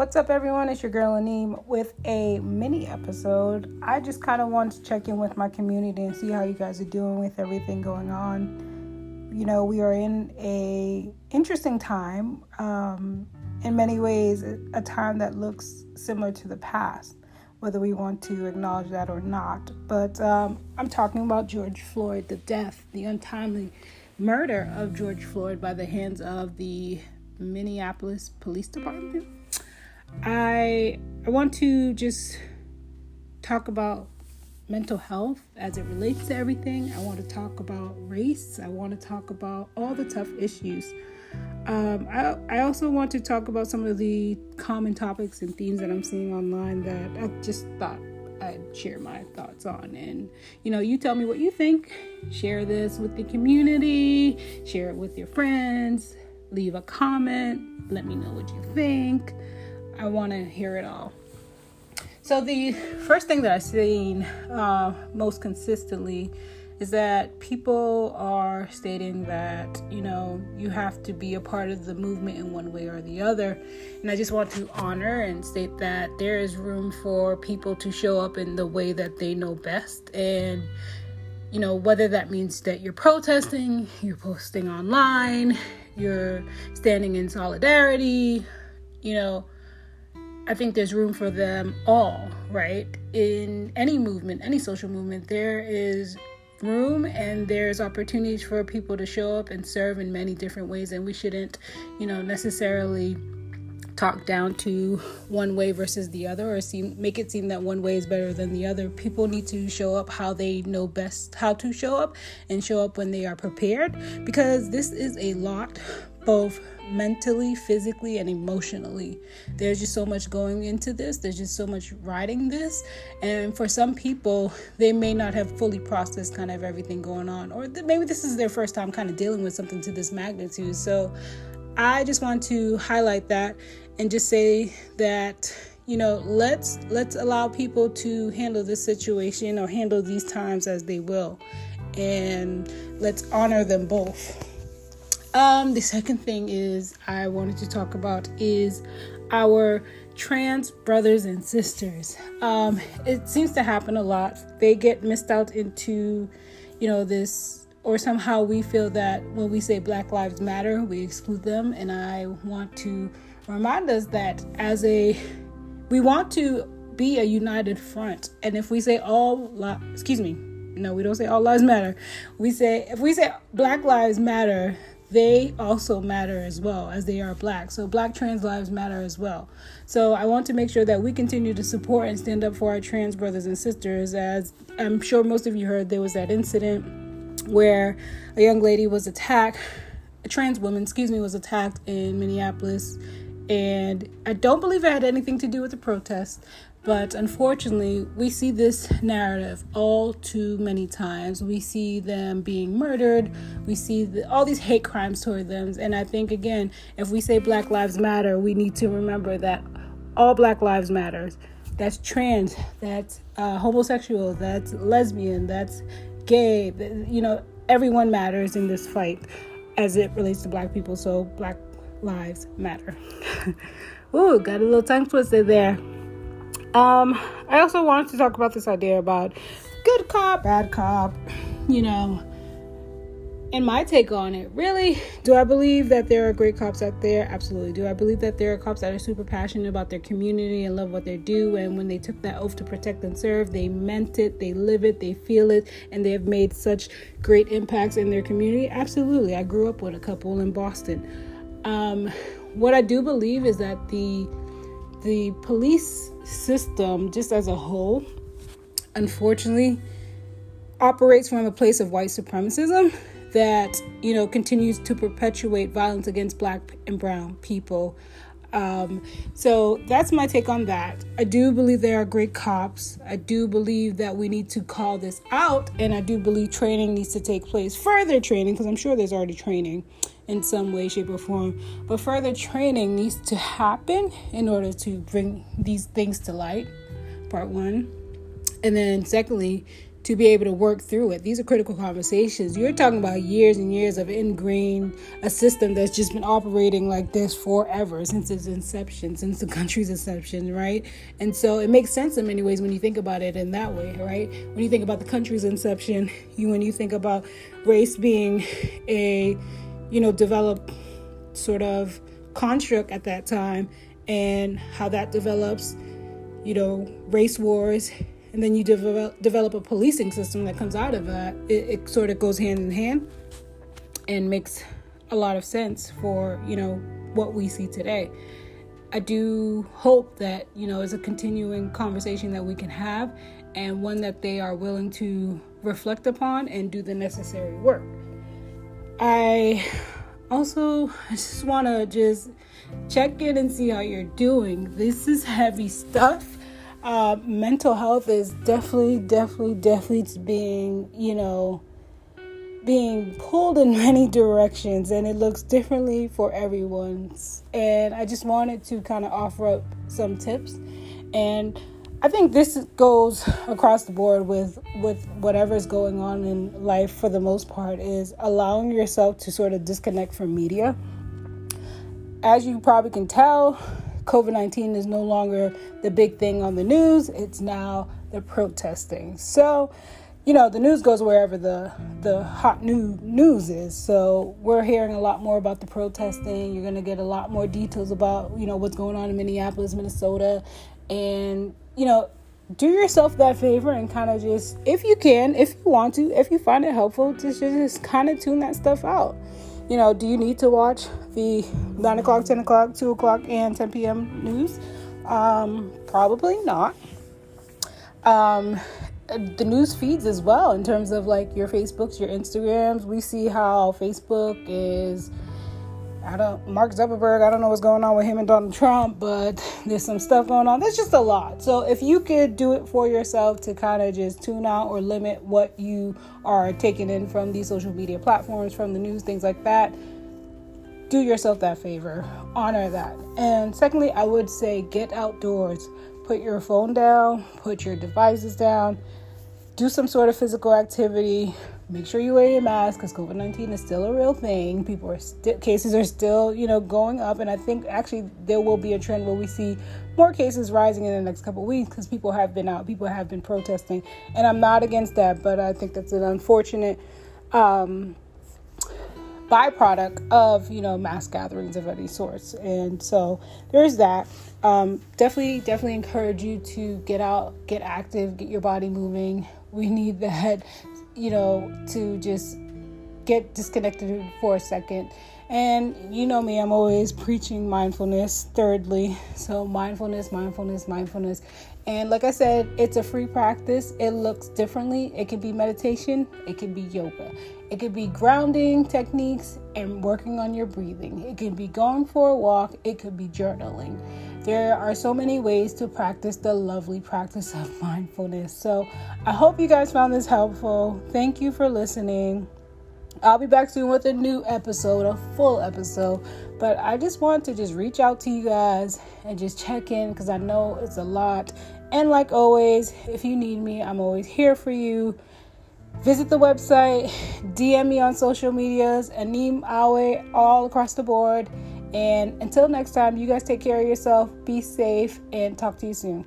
What's up, everyone? It's your girl Aneem with a mini episode. I just kind of wanted to check in with my community and see how you guys are doing with everything going on. You know, we are in a interesting time. Um, in many ways, a time that looks similar to the past, whether we want to acknowledge that or not. But um, I'm talking about George Floyd, the death, the untimely murder of George Floyd by the hands of the Minneapolis Police Department. I I want to just talk about mental health as it relates to everything. I want to talk about race. I want to talk about all the tough issues. Um, I, I also want to talk about some of the common topics and themes that I'm seeing online that I just thought I'd share my thoughts on. And, you know, you tell me what you think. Share this with the community, share it with your friends, leave a comment, let me know what you think. I want to hear it all. So, the first thing that I've seen uh, most consistently is that people are stating that, you know, you have to be a part of the movement in one way or the other. And I just want to honor and state that there is room for people to show up in the way that they know best. And, you know, whether that means that you're protesting, you're posting online, you're standing in solidarity, you know, I think there's room for them all, right? In any movement, any social movement, there is room and there's opportunities for people to show up and serve in many different ways and we shouldn't, you know, necessarily talk down to one way versus the other or seem make it seem that one way is better than the other. People need to show up how they know best how to show up and show up when they are prepared because this is a lot both mentally, physically, and emotionally. There's just so much going into this, there's just so much riding this. And for some people, they may not have fully processed kind of everything going on, or th- maybe this is their first time kind of dealing with something to this magnitude. So I just want to highlight that and just say that you know let's let's allow people to handle this situation or handle these times as they will and let's honor them both um, the second thing is I wanted to talk about is our trans brothers and sisters. Um, it seems to happen a lot. They get missed out into, you know, this, or somehow we feel that when we say Black Lives Matter, we exclude them. And I want to remind us that as a, we want to be a united front. And if we say all, li- excuse me, no, we don't say all lives matter. We say, if we say Black Lives Matter, they also matter as well as they are black. So, black trans lives matter as well. So, I want to make sure that we continue to support and stand up for our trans brothers and sisters. As I'm sure most of you heard, there was that incident where a young lady was attacked, a trans woman, excuse me, was attacked in Minneapolis. And I don't believe it had anything to do with the protest, but unfortunately, we see this narrative all too many times. We see them being murdered. We see the, all these hate crimes toward them. And I think, again, if we say Black Lives Matter, we need to remember that all Black Lives Matters. That's trans, that's uh, homosexual, that's lesbian, that's gay. You know, everyone matters in this fight as it relates to Black people. So, Black Lives Matter. Ooh, got a little tongue twister there. Um, I also wanted to talk about this idea about good cop, bad cop, you know, and my take on it. Really, do I believe that there are great cops out there? Absolutely. Do I believe that there are cops that are super passionate about their community and love what they do? And when they took that oath to protect and serve, they meant it, they live it, they feel it, and they have made such great impacts in their community? Absolutely. I grew up with a couple in Boston. Um, what I do believe is that the the police system, just as a whole, unfortunately, operates from a place of white supremacism that you know continues to perpetuate violence against black and brown people um, so that's my take on that. I do believe there are great cops. I do believe that we need to call this out, and I do believe training needs to take place. Further training, because I'm sure there's already training in some way, shape, or form, but further training needs to happen in order to bring these things to light. Part one. And then, secondly, to be able to work through it. These are critical conversations. You're talking about years and years of ingrained a system that's just been operating like this forever since its inception, since the country's inception, right? And so it makes sense in many ways when you think about it in that way, right? When you think about the country's inception, you when you think about race being a, you know, developed sort of construct at that time and how that develops, you know, race wars and then you develop, develop a policing system that comes out of that, it, it sort of goes hand in hand and makes a lot of sense for, you know, what we see today. I do hope that, you know, it's a continuing conversation that we can have and one that they are willing to reflect upon and do the necessary work. I also just want to just check in and see how you're doing. This is heavy stuff uh, mental health is definitely, definitely, definitely being, you know, being pulled in many directions and it looks differently for everyone's. And I just wanted to kind of offer up some tips. And I think this goes across the board with with whatever's going on in life for the most part is allowing yourself to sort of disconnect from media. As you probably can tell, COVID 19 is no longer the big thing on the news, it's now the protesting. So, you know, the news goes wherever the, the hot new news is. So, we're hearing a lot more about the protesting. You're going to get a lot more details about, you know, what's going on in Minneapolis, Minnesota. And, you know, do yourself that favor and kind of just, if you can, if you want to, if you find it helpful, just, just kind of tune that stuff out you know, do you need to watch the 9 o'clock, 10 o'clock, 2 o'clock, and 10 p.m. news? Um, probably not. Um, the news feeds as well, in terms of like your Facebooks, your Instagrams. We see how Facebook is I don't Mark Zuckerberg, I don't know what's going on with him and Donald Trump, but there's some stuff going on. There's just a lot. So if you could do it for yourself to kind of just tune out or limit what you are taking in from these social media platforms, from the news, things like that, do yourself that favor. Honor that. And secondly, I would say get outdoors. Put your phone down, put your devices down, do some sort of physical activity make sure you wear your mask because COVID 19 is still a real thing. People are still, cases are still, you know, going up. And I think actually there will be a trend where we see more cases rising in the next couple weeks because people have been out, people have been protesting. And I'm not against that, but I think that's an unfortunate um, byproduct of, you know, mass gatherings of any sorts. And so there's that. Um, definitely, definitely encourage you to get out, get active, get your body moving. We need that you know, to just get disconnected for a second. And you know me, I'm always preaching mindfulness, thirdly. So, mindfulness, mindfulness, mindfulness. And like I said, it's a free practice. It looks differently. It could be meditation, it could be yoga, it could be grounding techniques and working on your breathing. It could be going for a walk, it could be journaling. There are so many ways to practice the lovely practice of mindfulness. So I hope you guys found this helpful. Thank you for listening. I'll be back soon with a new episode, a full episode. But I just want to just reach out to you guys and just check in because I know it's a lot. And like always, if you need me, I'm always here for you. Visit the website, DM me on social medias, Anim Awe all across the board. And until next time, you guys take care of yourself, be safe, and talk to you soon.